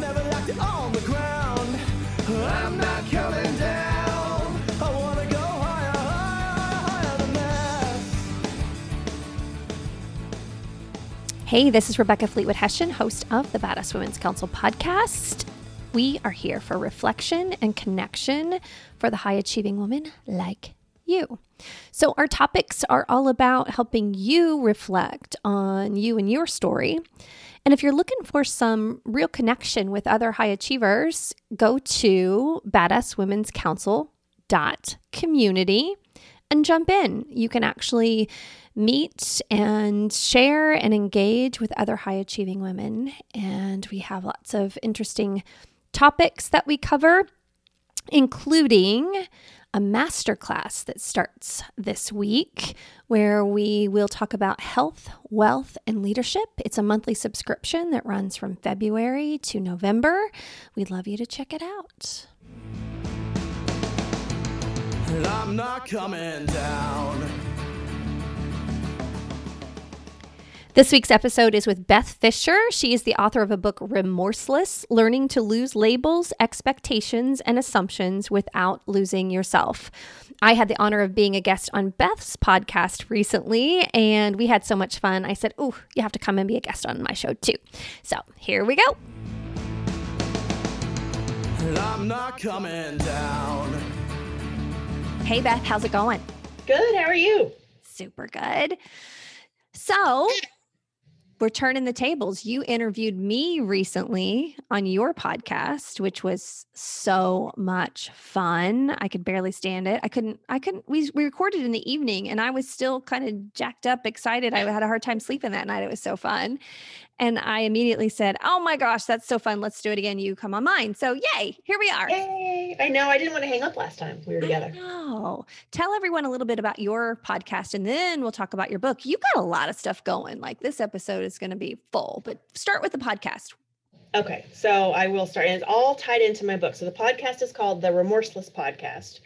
Never liked it on the ground. I'm not coming down. I wanna go higher, higher, higher than. Hey, this is Rebecca Fleetwood Hession, host of the Badass Women's Council podcast. We are here for reflection and connection for the high achieving woman like you. So, our topics are all about helping you reflect on you and your story. And if you're looking for some real connection with other high achievers, go to badasswomen'scouncil.community and jump in. You can actually meet and share and engage with other high achieving women. And we have lots of interesting topics that we cover, including a masterclass that starts this week where we will talk about health, wealth, and leadership. It's a monthly subscription that runs from February to November. We'd love you to check it out. I'm not coming down. This week's episode is with Beth Fisher. She is the author of a book, Remorseless Learning to Lose Labels, Expectations, and Assumptions Without Losing Yourself. I had the honor of being a guest on Beth's podcast recently, and we had so much fun. I said, Oh, you have to come and be a guest on my show too. So here we go. I'm not coming down. Hey, Beth, how's it going? Good. How are you? Super good. So, we're turning the tables. You interviewed me recently on your podcast, which was so much fun. I could barely stand it. I couldn't, I couldn't, we, we recorded in the evening and I was still kind of jacked up, excited. I had a hard time sleeping that night. It was so fun. And I immediately said, Oh my gosh, that's so fun. Let's do it again. You come on mine. So, yay, here we are. Yay. I know. I didn't want to hang up last time we were together. Oh, tell everyone a little bit about your podcast and then we'll talk about your book. You got a lot of stuff going. Like this episode is going to be full, but start with the podcast. Okay. So I will start. And it's all tied into my book. So the podcast is called The Remorseless Podcast.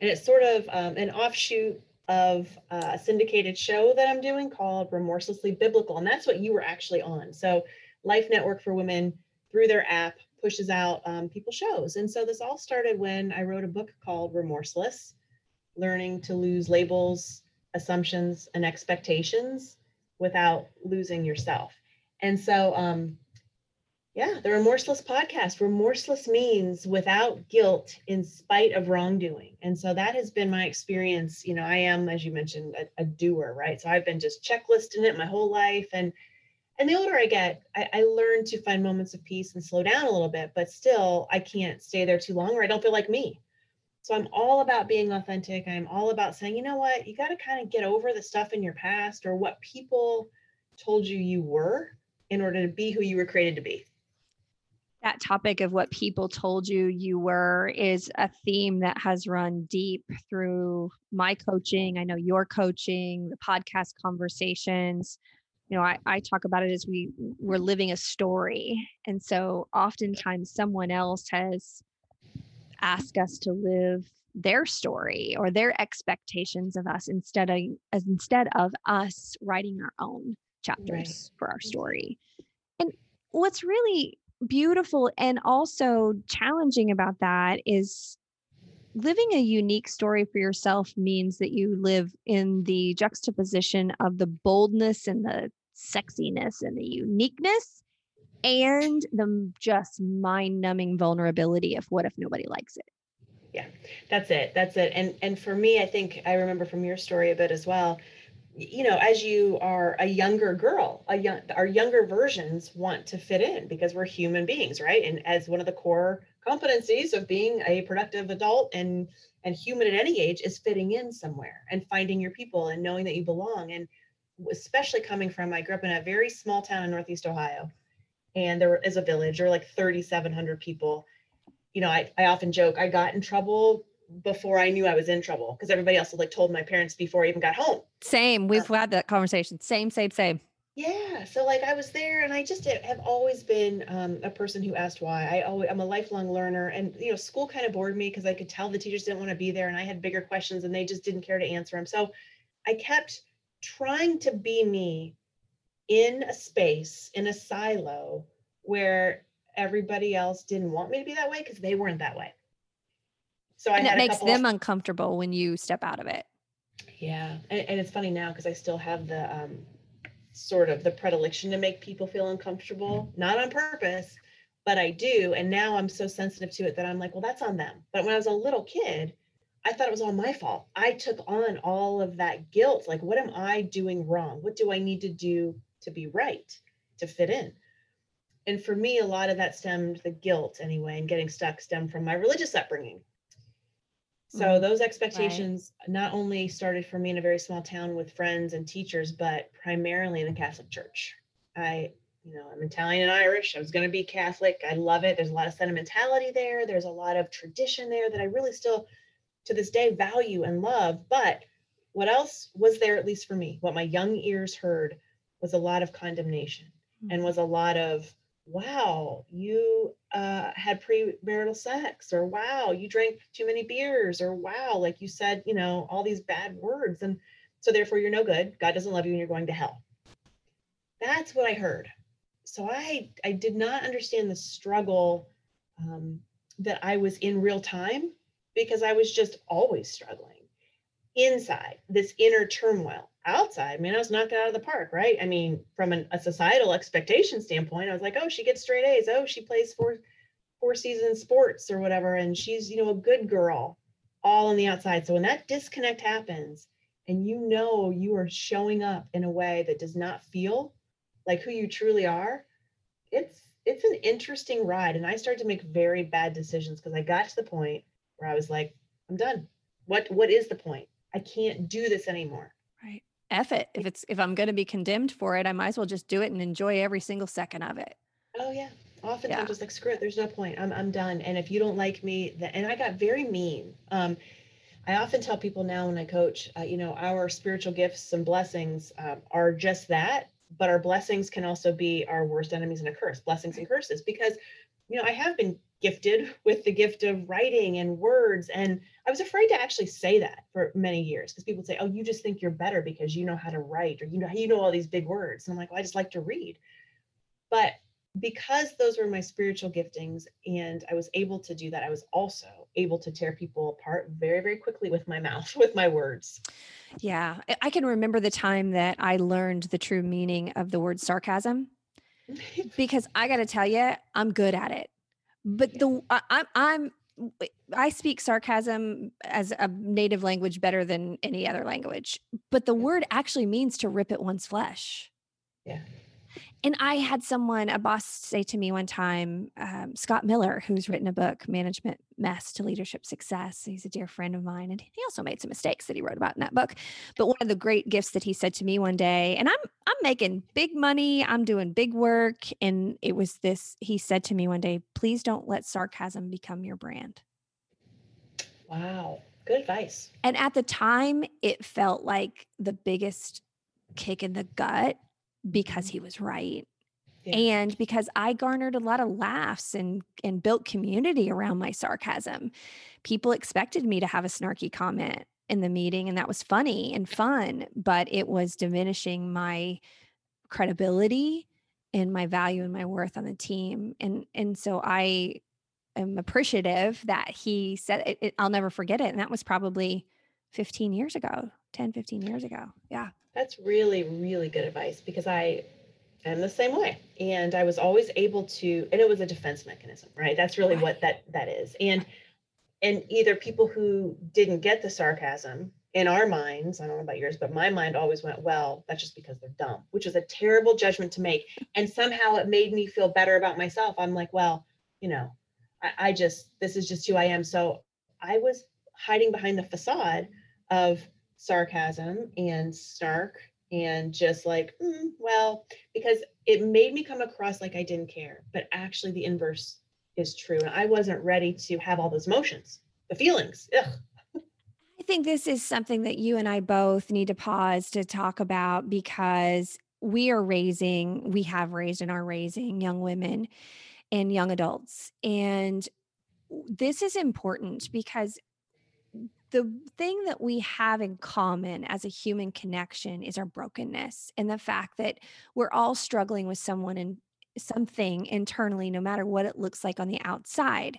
And it's sort of um, an offshoot of uh, a syndicated show that I'm doing called Remorselessly Biblical. And that's what you were actually on. So Life Network for Women, through their app, pushes out um, people shows. And so this all started when I wrote a book called Remorseless Learning to Lose Labels, Assumptions, and Expectations Without Losing Yourself. And so, um, yeah, the Remorseless podcast. Remorseless means without guilt in spite of wrongdoing. And so that has been my experience. You know, I am, as you mentioned, a, a doer, right? So I've been just checklisting it my whole life. And and the older I get, I, I learn to find moments of peace and slow down a little bit, but still I can't stay there too long or I don't feel like me. So I'm all about being authentic. I'm all about saying, you know what, you got to kind of get over the stuff in your past or what people told you you were in order to be who you were created to be. That topic of what people told you you were is a theme that has run deep through my coaching. I know your coaching, the podcast conversations you know I, I talk about it as we we're living a story and so oftentimes someone else has asked us to live their story or their expectations of us instead of as instead of us writing our own chapters right. for our story and what's really beautiful and also challenging about that is living a unique story for yourself means that you live in the juxtaposition of the boldness and the sexiness and the uniqueness and the just mind numbing vulnerability of what if nobody likes it. Yeah, that's it. That's it. And and for me, I think I remember from your story a bit as well. You know, as you are a younger girl, a young our younger versions want to fit in because we're human beings, right? And as one of the core competencies of being a productive adult and and human at any age is fitting in somewhere and finding your people and knowing that you belong and especially coming from i grew up in a very small town in northeast ohio and there is a village or like 3700 people you know I, I often joke i got in trouble before i knew i was in trouble because everybody else had like told my parents before i even got home. Same we've uh, had that conversation. Same same same. Yeah so like i was there and i just have always been um, a person who asked why. I always i'm a lifelong learner and you know school kind of bored me because i could tell the teachers didn't want to be there and i had bigger questions and they just didn't care to answer them so i kept trying to be me in a space in a silo where everybody else didn't want me to be that way because they weren't that way. So I and it makes them uncomfortable when you step out of it. Yeah, and, and it's funny now because I still have the um, sort of the predilection to make people feel uncomfortable, not on purpose, but I do. And now I'm so sensitive to it that I'm like, well, that's on them. But when I was a little kid, I thought it was all my fault. I took on all of that guilt. Like, what am I doing wrong? What do I need to do to be right, to fit in? And for me, a lot of that stemmed the guilt anyway, and getting stuck stemmed from my religious upbringing. So Mhm. those expectations not only started for me in a very small town with friends and teachers, but primarily in the Catholic Church. I, you know, I'm Italian and Irish. I was going to be Catholic. I love it. There's a lot of sentimentality there. There's a lot of tradition there that I really still, to this day, value and love. But what else was there, at least for me? What my young ears heard was a lot of condemnation and was a lot of wow you uh, had premarital sex or wow you drank too many beers or wow like you said you know all these bad words and so therefore you're no good god doesn't love you and you're going to hell. That's what i heard. So i i did not understand the struggle um, that i was in real time because i was just always struggling inside this inner turmoil outside, I mean, I was knocked out of the park, right? I mean, from an, a societal expectation standpoint, I was like, oh, she gets straight A's. Oh, she plays four four season sports or whatever, and she's you know a good girl, all on the outside. So when that disconnect happens, and you know you are showing up in a way that does not feel like who you truly are, it's it's an interesting ride. And I started to make very bad decisions because I got to the point where I was like, I'm done. What what is the point? I can't do this anymore. Right. F it. If it's if I'm going to be condemned for it, I might as well just do it and enjoy every single second of it. Oh yeah. Often Yeah. I'm just like, screw it, there's no point. I'm I'm done. And if you don't like me, then and I got very mean. Um, I often tell people now when I coach, uh, you know, our spiritual gifts and blessings um, are just that, but our blessings can also be our worst enemies and a curse, blessings and curses, because you know, I have been gifted with the gift of writing and words. And I was afraid to actually say that for many years because people would say, Oh, you just think you're better because you know how to write or you know you know all these big words. And I'm like, well, I just like to read. But because those were my spiritual giftings and I was able to do that, I was also able to tear people apart very, very quickly with my mouth, with my words. Yeah. I- I can remember the time that I learned the true meaning of the word sarcasm because I got to tell you, I'm good at it. But the I, I'm I'm I speak sarcasm as a native language better than any other language. But the Yeah. word actually means to rip at one's flesh. Yeah. And I had someone, a boss, say to me one time, um, Scott Miller, who's written a book, Management Mess to Leadership Success. He's a dear friend of mine, and he also made some mistakes that he wrote about in that book. But one of the great gifts that he said to me one day, and I'm I'm making big money, I'm doing big work, and it was this. He said to me one day, "Please don't let sarcasm become your brand." Wow. Good advice. And at the time, it felt like the biggest kick in the gut because he was right. Yeah. And because I garnered a lot of laughs and and built community around my sarcasm. People expected me to have a snarky comment in the meeting and that was funny and fun, but it was diminishing my credibility and my value and my worth on the team. And and so I am appreciative that he said it, it- I'll never forget it and that was probably 15 years ago, 10 15 years ago. Yeah. That's really, really good advice because I am the same way. And I was always able to, and it was a defense mechanism, right? That's really what that that is. And and either people who didn't get the sarcasm in our minds, I don't know about yours, but my mind always went, well, that's just because they're dumb, which is a terrible judgment to make. And somehow it made me feel better about myself. I'm like, well, you know, I, I just, this is just who I am. So I was hiding behind the facade of sarcasm and snark and just like, "Mm, well, because it made me come across like I didn't care. But actually, the inverse is true. And I wasn't ready to have all those emotions, the feelings. Ugh. I think this is something that you and I both need to pause to talk about because we are raising, we have raised and are raising young women and young adults. And this is important because the thing that we have in common as a human connection is our brokenness and the fact that we're all struggling with someone and something internally, no matter what it looks like on the outside.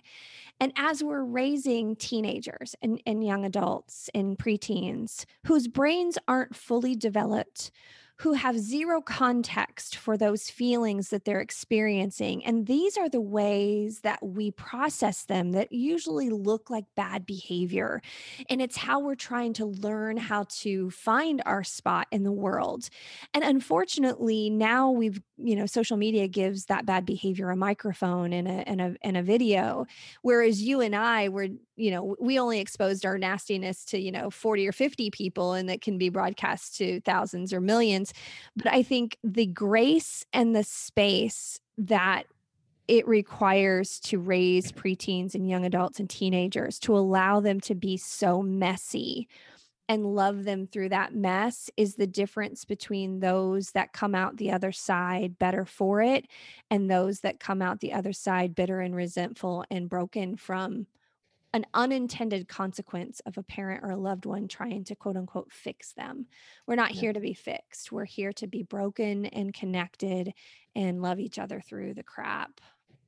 And as we're raising teenagers and, and young adults and preteens whose brains aren't fully developed, who have zero context for those feelings that they're experiencing. And these are the ways that we process them that usually look like bad behavior. And it's how we're trying to learn how to find our spot in the world. And unfortunately, now we've, you know, social media gives that bad behavior a microphone and a, and a, and a video. Whereas you and I were, you know, we only exposed our nastiness to, you know, 40 or 50 people and that can be broadcast to thousands or millions. But I think the grace and the space that it requires to raise preteens and young adults and teenagers to allow them to be so messy and love them through that mess is the difference between those that come out the other side better for it and those that come out the other side bitter and resentful and broken from an unintended consequence of a parent or a loved one trying to quote unquote fix them. We're not Yeah. here to be fixed. We're here to be broken and connected and love each other through the crap.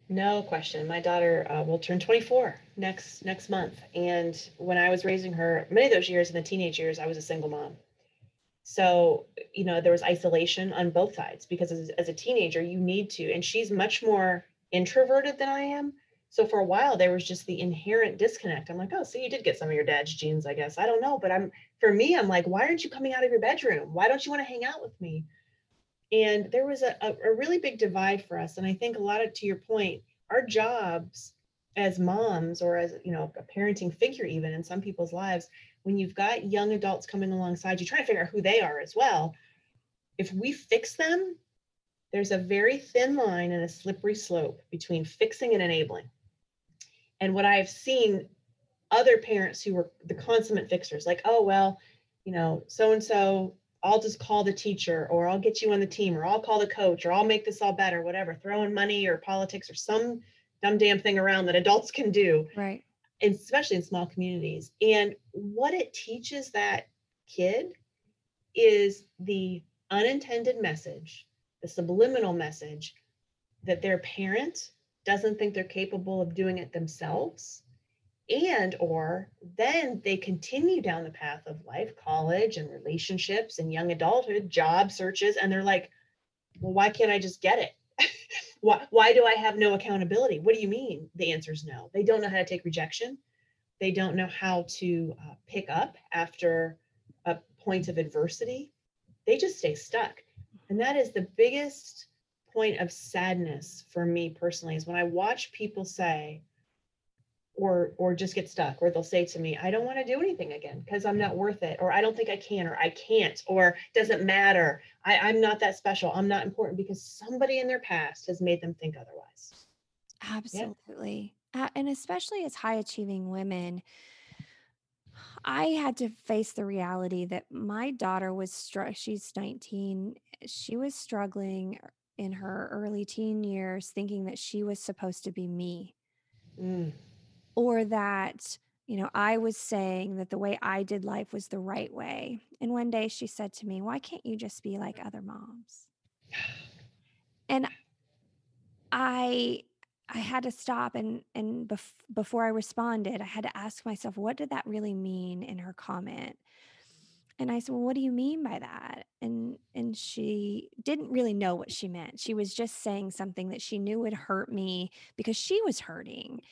No question. My daughter uh, will turn 24 next next month, and when I was raising her, many of those years in the teenage years, I was a single mom. So you know there was isolation on both sides because as, as a teenager, you need to, and she's much more introverted than I am. So for a while, there was just the inherent disconnect. I'm like, oh, so you did get some of your dad's genes, I guess. I don't know, but I'm for me, I'm like, why aren't you coming out of your bedroom? Why don't you want to hang out with me? And there was a, a, really big divide for us. And I think a lot of, to your point, our jobs as moms or as, you know, a parenting figure, even in some people's lives, when you've got young adults coming alongside you, trying to figure out who they are as well. If we fix them, there's a very thin line and a slippery slope between fixing and enabling. And what I've seen other parents who were the consummate fixers, like, oh, well, you know, so and so, I'll just call the teacher, or I'll get you on the team, or I'll call the coach, or I'll make this all better, whatever, throwing money or politics or some dumb damn thing around that adults can do, Right. and especially in small communities. And what it teaches that kid is the unintended message, the subliminal message that their parent doesn't think they're capable of doing it themselves and or then they continue down the path of life college and relationships and young adulthood job searches and they're like well why can't i just get it? Why, why do i have no accountability? What do you mean? The answer is no. They don't know how to take rejection. They don't know how to uh, pick up after a point of adversity. They just stay stuck. And that is the biggest point of sadness for me personally is when i watch people say or or just get stuck or they'll say to me i don't want to do anything again because i'm not worth it or i don't think i can or i can't or doesn't matter. I, i'm not that special. I'm not important because somebody in their past has made them think otherwise. Absolutely. Uh, and especially as high achieving women, I had to face the reality that my daughter was str- she's 19, she was struggling in her early teen years thinking that she was supposed to be me. Mm, or that you know I was saying that the way I did life was the right way. And one day she said to me, "Why can't you just be like other moms?" And I I had to stop and and bef- before I responded, I had to ask myself, what did that really mean in her comment? And I said, "Well, what do you mean by that?" And and she didn't really know what she meant. She was just saying something that she knew would hurt me because she was hurting.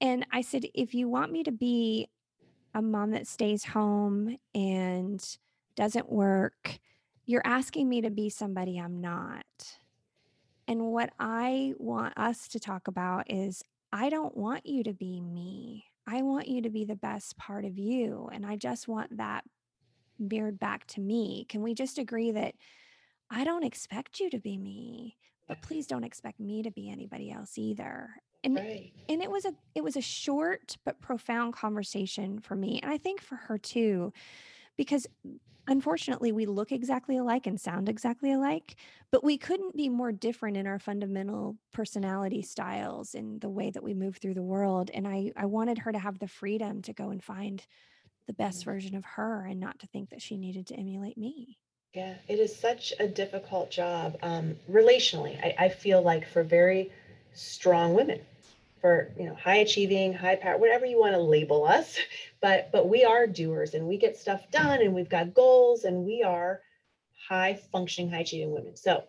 And I said, "If you want me to be a mom that stays home and doesn't work, you're asking me to be somebody I'm not." And what I want us to talk about is I don't want you to be me. I want you to be the best part of you. And I just want that mirrored back to me. Can we just agree that I don't expect you to be me, but please don't expect me to be anybody else either. And right and it was a it was a short but profound conversation for me and I think for her too because unfortunately we look exactly alike and sound exactly alike but we couldn't be more different in our fundamental personality styles in the way that we move through the world and I I wanted her to have the freedom to go and find the best Mm. version of her and not to think that she needed to emulate me. Yeah, it is such a difficult job. Um, relationally, I, I feel like for very strong women, for you know, high achieving, high power, whatever you want to label us, but but we are doers and we get stuff done and we've got goals and we are high functioning, high achieving women. So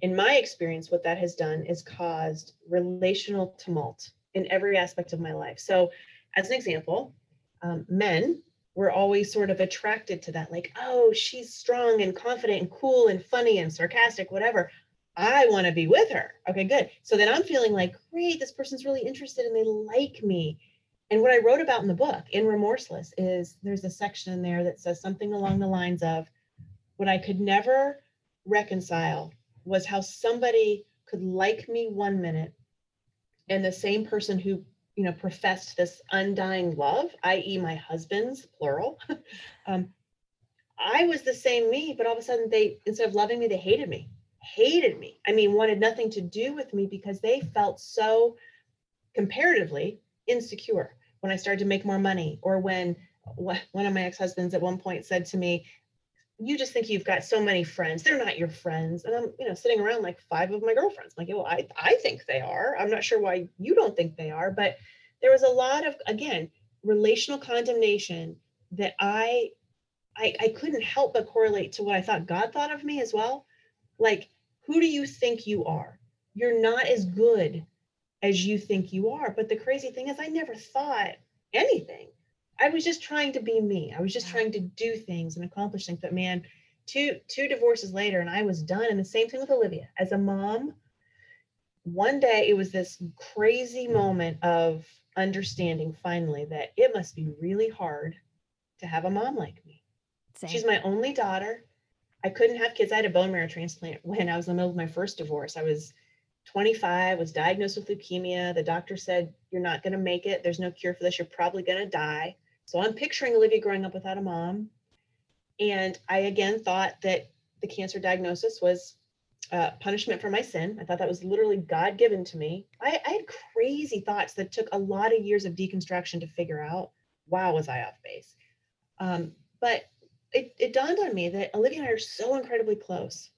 in my experience, what that has done is caused relational tumult in every aspect of my life. So as an example, um, men we're always sort of attracted to that like oh she's strong and confident and cool and funny and sarcastic whatever. I want to be with her. Okay good. So then i'm feeling like great this person's really interested and they like me. And what i wrote about in the book in remorseless is there's a section in there that says something along the lines of what i could never reconcile was how somebody could like me one minute and the same person who you know, professed this undying love, i.e., my husband's plural. um, I was the same me, but all of a sudden they, instead of loving me, they hated me, hated me. I mean, wanted nothing to do with me because they felt so comparatively insecure when I started to make more money or when one of my ex-husbands at one point said to me, you just think you've got so many friends. They're not your friends. And I'm, you know, sitting around like five of my girlfriends. I'm like, well, I, I think they are. I'm not sure why you don't think they are. But there was a lot of, again, relational condemnation that I, I, I couldn't help but correlate to what I thought God thought of me as well. Like, who do you think you are? You're not as good as you think you are. But the crazy thing is, I never thought anything I was just trying to be me. I was just trying to do things and accomplish things. But man, two two divorces later, and I was done. And the same thing with Olivia. As a mom, one day it was this crazy moment of understanding finally that it must be really hard to have a mom like me. Same. She's my only daughter. I couldn't have kids. I had a bone marrow transplant when I was in the middle of my first divorce. I was 25, was diagnosed with leukemia. The doctor said, You're not going to make it. There's no cure for this. You're probably going to die. So I'm picturing Olivia growing up without a mom. And I again thought that the cancer diagnosis was uh, punishment for my sin. I thought that was literally God given to me. I, I, had crazy thoughts that took a lot of years of deconstruction to figure out. Wow, was I off base? Um, but it, it dawned on me that Olivia and I are so incredibly close.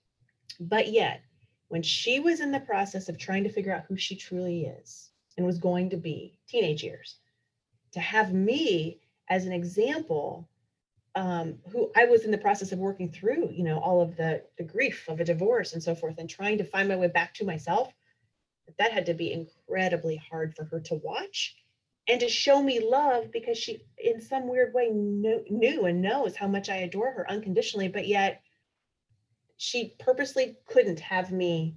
But yet, when she was in the process of trying to figure out who she truly is and was going to be, teenage years, to have me as an example um, who I was in the process of working through, you know, all of the the grief of a divorce and so forth, and trying to find my way back to myself. That had to be incredibly hard for her to watch, and to show me love because she, in some weird way, knew, knew and knows how much I adore her unconditionally, but yet she purposely couldn't have me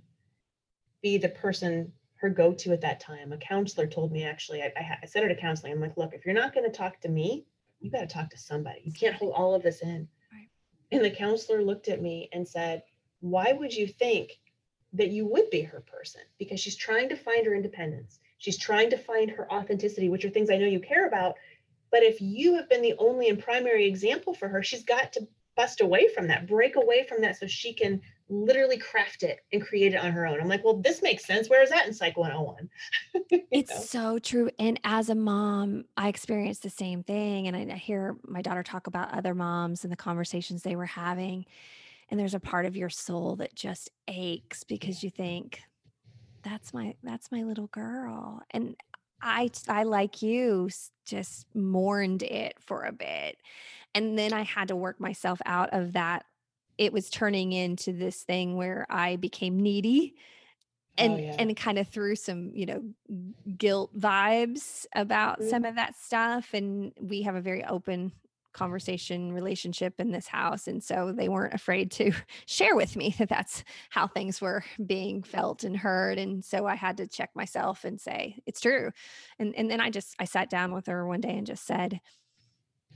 be the person her go-to at that time. A counselor told me actually, I, I, I sent her to counseling. I'm like, look, if you're not going to talk to me, you got to talk to somebody. You can't hold all of this in. Right. And the counselor looked at me and said, why would you think that you would be her person? Because she's trying to find her independence. She's trying to find her authenticity, which are things I know you care about. But if you have been the only and primary example for her, she's got to bust away from that, break away from that so she can literally craft it and create it on her own. I'm like, well, this makes sense. Where is that in Psych 101? it's know? so true. And as a mom, I experienced the same thing. And I, I hear my daughter talk about other moms and the conversations they were having. And there's a part of your soul that just aches because you think, that's my that's my little girl and i i like you just mourned it for a bit and then i had to work myself out of that it was turning into this thing where I became needy oh, and oh, yeah. and kind of threw some you know guilt vibes about mm-hmm. some of that stuff and we have a very open conversation relationship in this house and so they weren't afraid to share with me that that's how things were being felt and heard and so I had to check myself and say it's true and and then I just I sat down with her one day and just said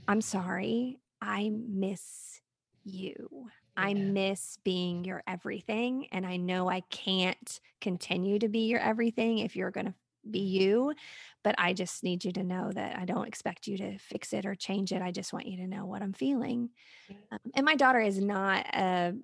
I'm sorry I miss you I miss being your everything. And I know I can't continue to be your everything if you're going to be you. But I just need you to know that I don't expect you to fix it or change it. I just want you to know what I'm feeling. Um, and my daughter is not a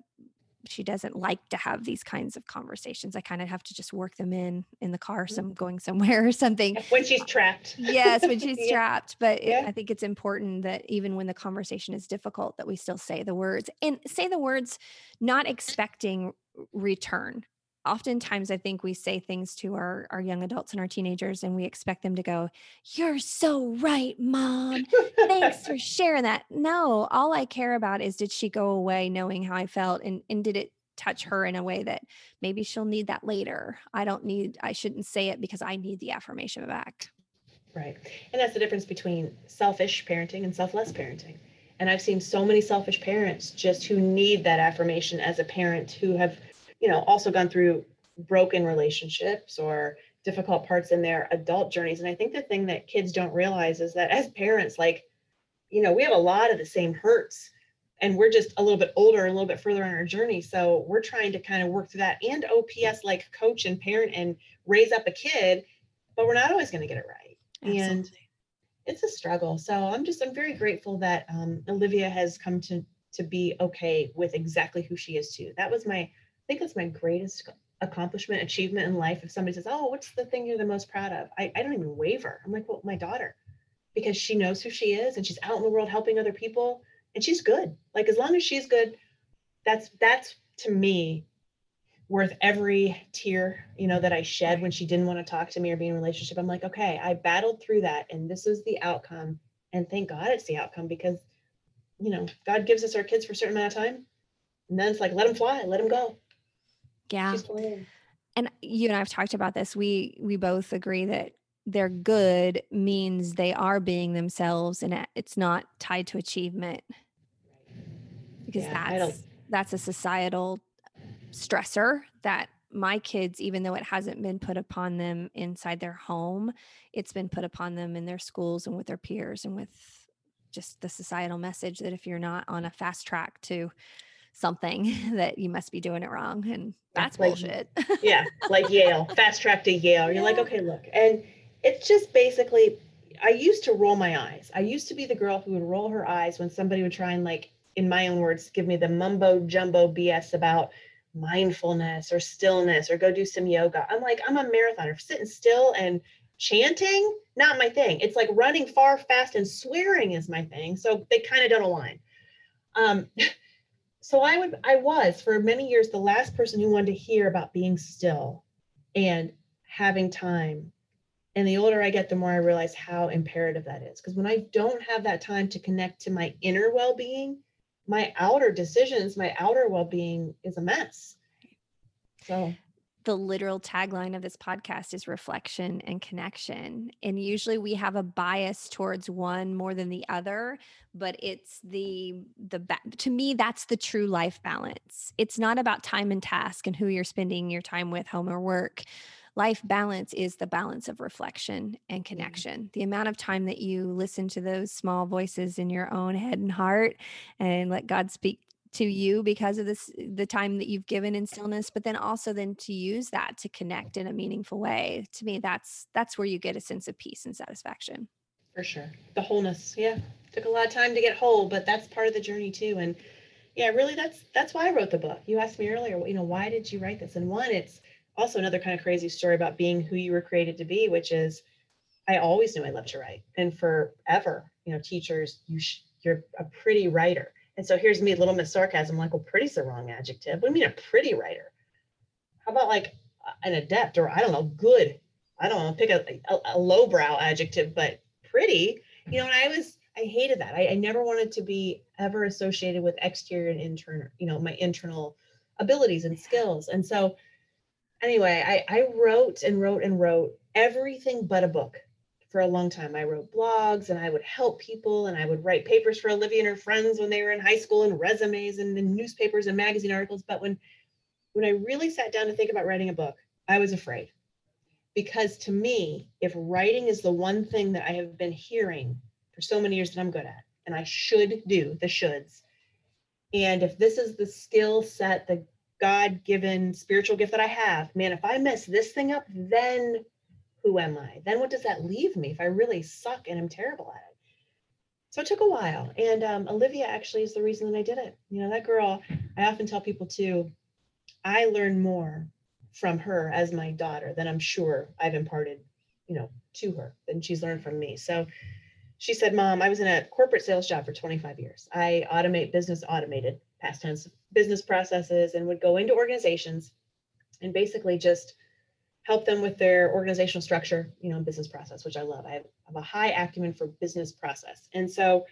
she doesn't like to have these kinds of conversations. I kind of have to just work them in in the car, Mhm. some going somewhere or something. When she's trapped. yes, when she's Yeah. trapped. But it, I think it's important that even when the conversation is difficult, that we still say the words and say the words, not expecting return. Oftentimes, I think we say things to our, our young adults and our teenagers, and we expect them to go, You're so right, mom. Thanks for sharing that. No, all I care about is did she go away knowing how I felt and, and did it touch her in a way that maybe she'll need that later? I don't need, I shouldn't say it because I need the affirmation back. Right. And that's the difference between selfish parenting and selfless parenting. And I've seen so many selfish parents just who need that affirmation as a parent who have, you know, also gone through broken relationships or difficult parts in their adult journeys. And I think the thing that kids don't realize is that as parents, like, you know, we have a lot of the same hurts and we're just a little bit older and a little bit further on our journey. So we're trying to kind of work through that and OPS like coach and parent and raise up a kid, but we're not always going to get it right and it's a struggle so i'm just i'm very grateful that um, olivia has come to to be okay with exactly who she is too that was my think that's my greatest accomplishment achievement in life if somebody says oh what's the thing you're the most proud of? I, I don't even waver. I'm like well my daughter. Because she knows who she is and she's out in the world helping other people and she's good. Like as long as she's good that's that's to me worth every tear you know that i shed when she didn't want to talk to me or be in a relationship. I'm like okay i battled through that and this is the outcome and thank god it's the outcome because you know god gives us our kids for a certain amount of time. And then it's like let them fly let them go Yeah. And you and I've talked about this. We we both agree that they're good means they are being themselves and it's not tied to achievement because Yeah, that's that's a societal stressor that my kids even though it hasn't been put upon them inside their home it's been put upon them in their schools and with their peers and with just the societal message that if you're not on a fast track to something that you must be doing it wrong and that's like- bullshit. yeah like yale fast track to yale. You're like okay look and it's just basically i used to roll my eyes. I used to be the girl who would roll her eyes when somebody would try and like in my own words give me the mumbo jumbo bs about mindfulness or stillness or go do some yoga. I'm like i'm a marathoner. Sitting still and chanting? Not my thing. It's like running far fast and swearing is my thing. So they kind of don't align. Um so i would i was for many years the last person who wanted to hear about being still and having time. And the older i get the more i realize how imperative that is. Because when i don't have that time to connect to my inner well-being my outer decisions my outer well-being is a mess. So the literal tagline of this podcast is reflection and connection and usually we have a bias towards one more than the other but it's the the to me that's the true life balance. It's not about time and task and who you're spending your time with home or work. Life balance is the balance of reflection and mm-hmm. connection. The amount of time that you listen to those small voices in your own head and heart and let god speak to you because of this the time that you've given in stillness but then also then to use that to connect in a meaningful way. To me that's that's where you get a sense of peace and satisfaction. For sure. The wholeness. Yeah. Took a lot of time to get whole but that's part of the journey too. And yeah really that's that's why i wrote the book. You asked me earlier you know why did you write this? And one it's also another kind of crazy story about being who you were created to be which is i always knew i loved to write. And forever you know teachers you sh- you're a pretty writer and so here's me little miss sarcasm like well pretty's the wrong adjective. What do you mean a pretty writer? How about like an adept or i don't know good? I don't know pick a, a, a lowbrow adjective but pretty. You know and i was i hated that. I, I never wanted to be ever associated with exterior and internal you know my internal abilities and skills. And so anyway i i wrote and wrote and wrote everything but a book for a long time. I wrote blogs and i would help people and i would write papers for olivia and her friends when they were in high school and resumes and newspapers and magazine articles. But when when i really sat down to think about writing a book i was afraid. Because to me if writing is the one thing that i have been hearing for so many years that i'm good at and i should do the shoulds and if this is the skill set the god-given spiritual gift that i have man if i mess this thing up then who am i then what does that leave me if i really suck and i'm terrible at it so it took a while. And um, Olivia actually is the reason that I did it. You know, that girl, I often tell people too, I learn more from her as my daughter than I'm sure I've imparted, you know, to her than she's learned from me. So she said, Mom, I was in a corporate sales job for 25 years. I automate business automated past tense business processes and would go into organizations and basically just help them with their organizational structure, you know, business process, which I love. I have, a high acumen for business process. And so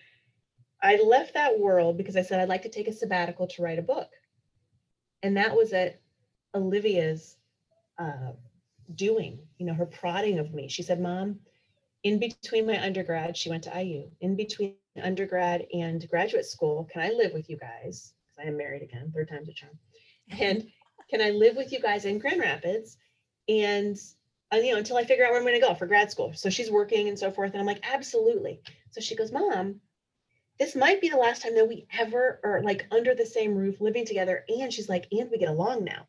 I left that world because I said I'd like to take a sabbatical to write a book. And that was at Olivia's uh, doing, you know, her prodding of me. She said, Mom, in between my undergrad, she went to IU, in between undergrad and graduate school, can I live with you guys? Because I am married again, third time's a charm. And can I live with you guys in Grand Rapids? And uh, you know, until I figure out where I'm going to go for grad school. So she's working and so forth. And I'm like, absolutely. So she goes, Mom, this might be the last time that we ever are like under the same roof living together. And she's like, and we get along now.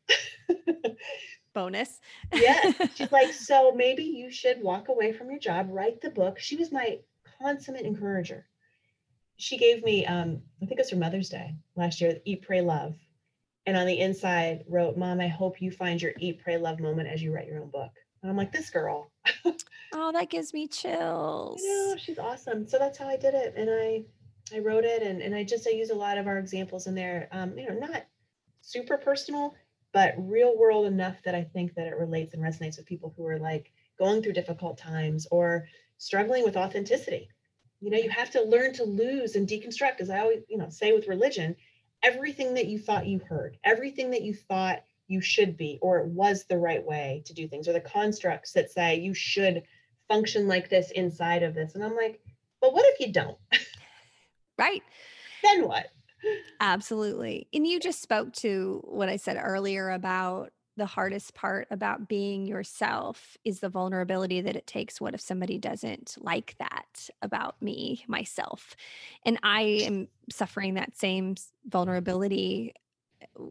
Bonus. yes. She's like, so maybe you should walk away from your job, write the book. She was my consummate encourager. She gave me, um, I think it was her Mother's Day last year, Eat, Pray, Love. And on the inside wrote, Mom, I hope you find your Eat, Pray, Love moment as you write your own book. And I'm like, this girl. Oh, that gives me chills. Know, she's awesome. So that's how I did it. And I I wrote it and, and I just I use a lot of our examples in there. Um, you know, not super personal, but real world enough that I think that it relates and resonates with people who are like going through difficult times or struggling with authenticity. You know, you have to learn to lose and deconstruct, as I always, you know, say with religion, everything that you thought you heard, everything that you thought you should be, or it was the right way to do things, or the constructs that say you should function like this inside of this. And I'm like, but what if you don't? Right. then what? Absolutely. And you just spoke to what I said earlier about the hardest part about being yourself is the vulnerability that it takes. What if somebody doesn't like that about me, myself? And I am suffering that same vulnerability.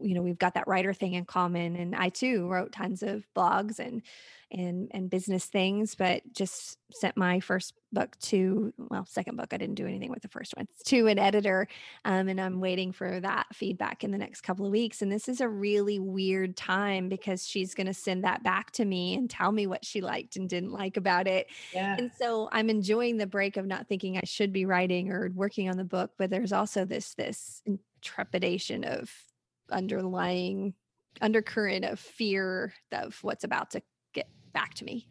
You know, we've got that writer thing in common. And I too wrote tons of blogs and and and business things, but just sent my first book to well, second book. I didn't do anything with the first one to an editor um, and I'm waiting for that feedback in the next couple of weeks. And this is a really weird time because she's going to send that back to me and tell me what she liked and didn't like about it. Yeah. And so I'm enjoying the break of not thinking I should be writing or working on the book, but there's also this this trepidation of underlying undercurrent of fear of what's about to get back to me.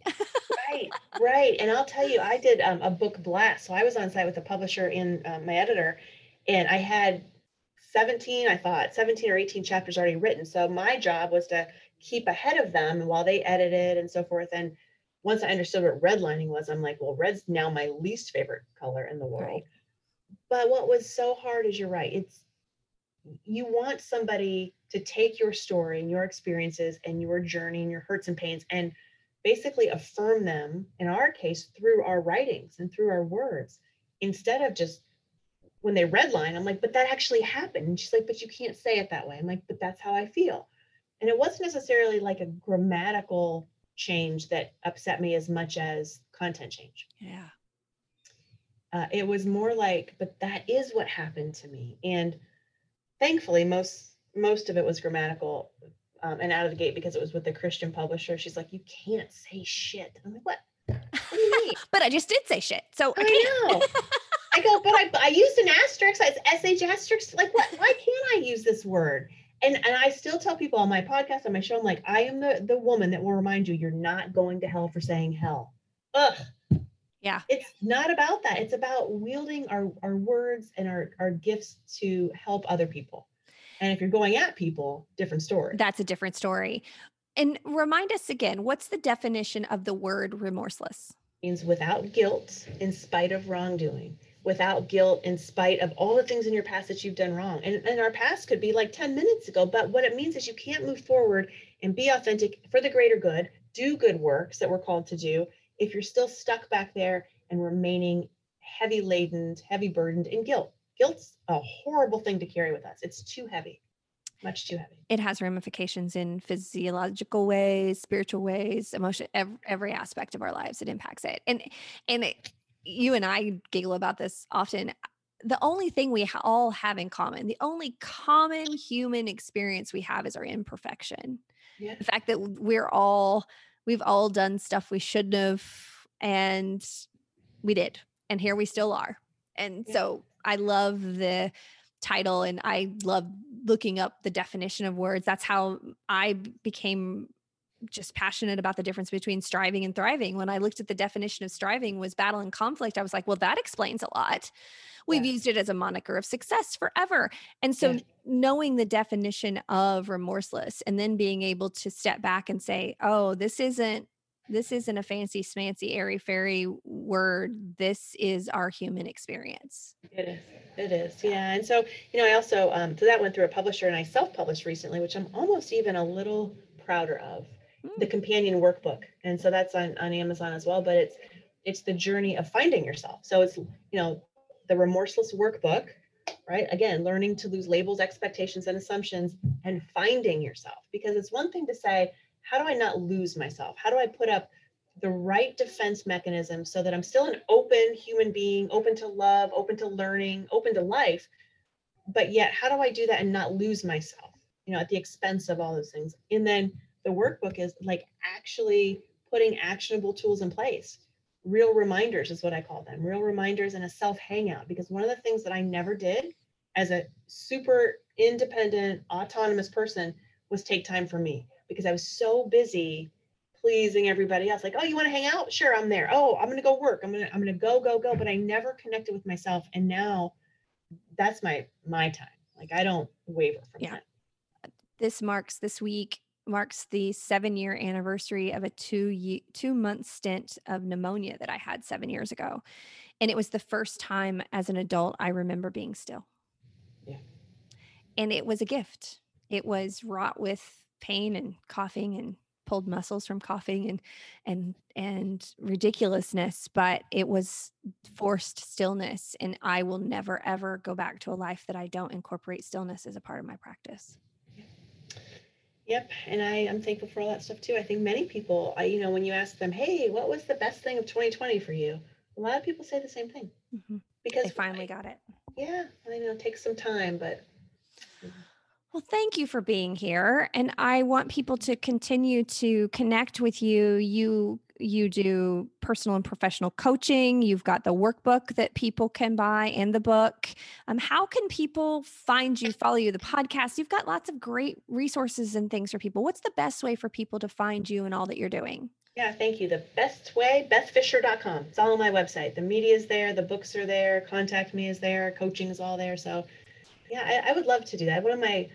right, right. And I'll tell you, I did um, a book blast. So I was on site with the publisher and uh, my editor, and I had 17, I thought, 17 or 18 chapters already written. So my job was to keep ahead of them while they edited and so forth. And once I understood what redlining was, I'm like, well, red's now my least favorite color in the world. Right. But what was so hard is you're right. It's you want somebody to take your story and your experiences and your journey and your hurts and pains and basically affirm them in our case through our writings and through our words instead of just when they redline i'm like but that actually happened. And she's like but you can't say it that way. I'm like but that's how i feel. And it wasn't necessarily like a grammatical change that upset me as much as content change. Yeah. uh, it was more like but that is what happened to me. And thankfully most most of it was grammatical um, and out of the gate because it was with the christian publisher. She's like you can't say shit. I'm like what? What do you mean? But I just did say shit. So I i know. I go but i, I used an asterisk it's sh asterisk like what why can't i use this word? And and i still tell people on my podcast on my show i'm like i am the the woman that will remind you you're not going to hell for saying hell. Ugh Yeah. it's not about that it's about wielding our our words and our our gifts to help other people and if you're going at people different story That's a different story. And remind us again, what's the definition of the word remorseless? means without guilt in spite of wrongdoing without guilt in spite of all the things in your past that you've done wrong and, and our past could be like 10 minutes ago but what it means is you can't move forward and be authentic for the greater good do good works that we're called to do if you're still stuck back there and remaining heavy laden heavy burdened in guilt guilt's a horrible thing to carry with us it's too heavy much too heavy It has ramifications in physiological ways, spiritual ways, emotion, every, every aspect of our lives. It impacts it. And and it, you and I giggle about this often. The only thing we ha- all have in common, the only common human experience we have is our imperfection. Yeah. The fact that we're all, we've all done stuff we shouldn't have, and we did. And here we still are. And Yeah. so I love the title and I love looking up the definition of words. That's how i became just passionate about the difference between striving and thriving. When I looked at the definition of striving was battle and conflict, I was like, well, that explains a lot. We've Yeah. used it as a moniker of success forever. And so Yeah. knowing the definition of remorseless and then being able to step back and say, oh, this isn't this isn't a fancy smancy airy fairy word. This is our human experience. It is. It is. Yeah. And so, you know, I also, um, so that went through a publisher and I self published recently, which I'm almost even a little prouder of the Mm. companion workbook. And so that's on, on Amazon as well, but it's, it's the journey of finding yourself. So it's, you know, the remorseless workbook, right? Again, learning to lose labels, expectations, and assumptions and finding yourself. Because it's one thing to say, how do I not lose myself? How do I put up the right defense mechanism so that I'm still an open human being, open to love, open to learning, open to life? But yet, how do I do that and not lose myself, you know, at the expense of all those things? And then the workbook is like actually putting actionable tools in place. Real reminders is what I call them real reminders and a self hangout. Because one of the things that I never did as a super independent, autonomous person was take time for me because I was so busy pleasing everybody else. Like, oh, you want to hang out? Sure, I'm there. Oh, I'm gonna go work. I'm gonna I'm gonna go go go. But I never connected with myself, and now that's my my time. Like I don't waver from Yeah. that. This marks this week marks the seven year anniversary of a two year, two month stint of pneumonia that I had seven years ago, and it was the first time as an adult I remember being still. Yeah. and it was a gift. It was wrought with pain and coughing and pulled muscles from coughing and and and ridiculousness but it was forced stillness and i will never ever go back to a life that i don't incorporate stillness as a part of my practice Yep, and I am thankful for all that stuff too. I think many people, I you know, when you ask them, hey, what was the best thing of 2020 for you? A lot of people say the same thing Mhm. because they finally got it yeah, I know it takes some time, but Well, thank you for being here. And I want people to continue to connect with you. You you do personal and professional coaching. You've got the workbook that people can buy and the book. Um, how can people find you, follow you, the podcast? You've got lots of great resources and things for people. What's the best way for people to find you and all that you're doing? Yeah, thank you. The best way, bethfisher.com. It's all on my website. The media is there, the books are there, contact me is there, coaching is all there. So, yeah, I, I would love to do that. One of my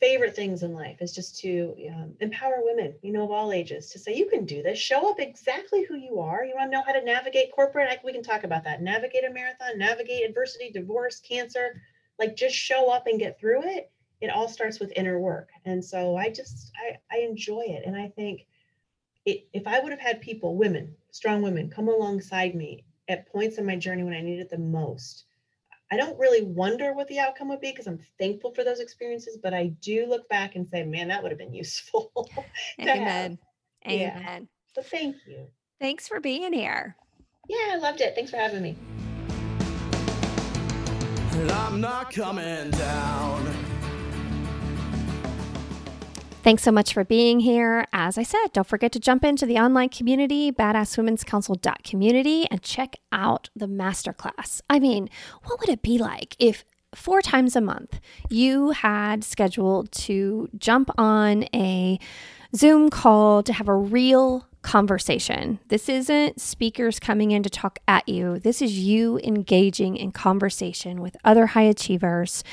favorite things in life is just to um, empower women, you know, of all ages, to say, you can do this, show up exactly who you are. You want to know how to navigate corporate? I, we can talk about that. Navigate a marathon, navigate adversity, divorce, cancer, like just show up and get through it. It all starts with inner work. And so I just, I, I enjoy it. And I think, it, if I would have had people, women, strong women, come alongside me at points in my journey when I needed the most, I don't really wonder what the outcome would be because I'm thankful for those experiences, but I do look back and say, man, that would have been useful. to have. Amen. Yeah. Amen. So thank you. Thanks for being here. Yeah, I loved it. Thanks for having me. And I'm not coming down. Thanks so much for being here. As I said, don't forget to jump into the online community, badasswomen'scouncil.community, and check out the masterclass. I mean, what would it be like if four times a month you had scheduled to jump on a Zoom call to have a real conversation. This isn't speakers coming in to talk at you. This is you engaging in conversation with other high achievers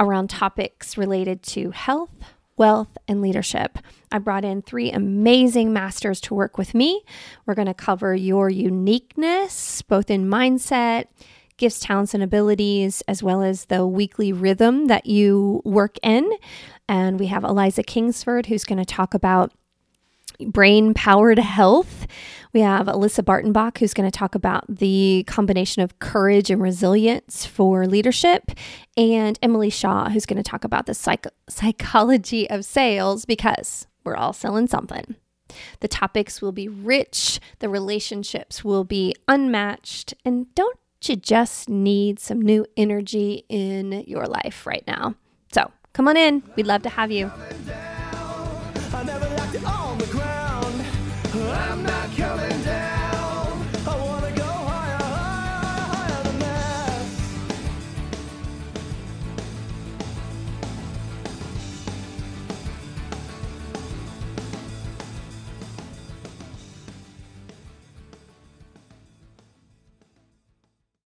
around topics related to health, wealth, and leadership. I brought in three amazing masters to work with me. We're going to cover your uniqueness, both in mindset, gifts, talents, and abilities, as well as the weekly rhythm that you work in. And we have Eliza Kingsford, who's going to talk about brain powered health. We have Alyssa Bartenbach, who's going to talk about the combination of courage and resilience for leadership, and Emily Shaw, who's going to talk about the psych- psychology of sales because we're all selling something. The topics will be rich, the relationships will be unmatched, and don't you just need some new energy in your life right now? So come on in. We'd love to have you.